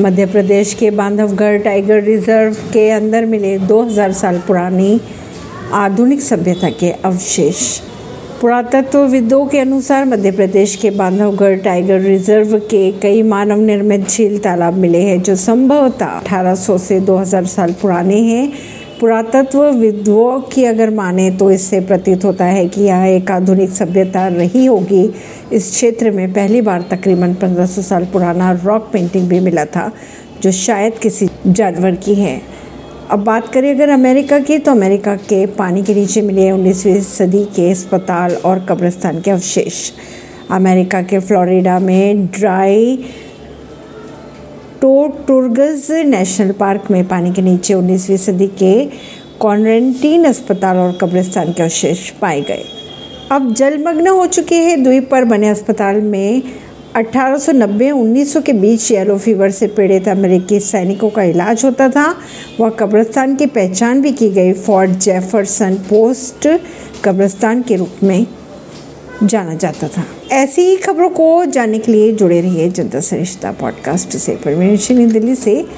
मध्य प्रदेश के Bandhavgarh tiger reserve के अंदर मिले 2000 साल पुरानी आधुनिक सभ्यता के अवशेष। पुरातत्वविदों के अनुसार मध्य प्रदेश के बांधवगढ़ टाइगर रिज़र्व के कई मानव निर्मित झील तालाब मिले हैं, जो संभवतः 1800 से 2000 साल पुराने हैं। पुरातत्वविदों की अगर माने तो इससे प्रतीत होता है कि यह एक आधुनिक सभ्यता रही होगी। इस क्षेत्र में पहली बार तकरीबन 1500 साल पुराना रॉक पेंटिंग भी मिला था, जो शायद किसी जानवर की है। अब बात करें अगर अमेरिका की तो अमेरिका के पानी के नीचे मिले उन्नीसवीं सदी के अस्पताल और कब्रिस्तान के अवशेष। अमेरिका के फ्लोरिडा में ड्राई टोटुर्गस नेशनल पार्क में पानी के नीचे 19वीं सदी के क्वारंटीन अस्पताल और कब्रिस्तान के अवशेष पाए गए। अब जलमग्न हो चुके हैं द्वीप पर बने अस्पताल में 1890-1900 के बीच येलो फीवर से पीड़ित अमेरिकी सैनिकों का इलाज होता था। वह कब्रिस्तान की पहचान भी की गई फोर्ट जेफरसन पोस्ट कब्रिस्तान के रूप में। जाना जाता था। ऐसी ही खबरों को जानने के लिए जुड़े रहिए जनता सरिश्ता पॉडकास्ट से। परमेश दिल्ली से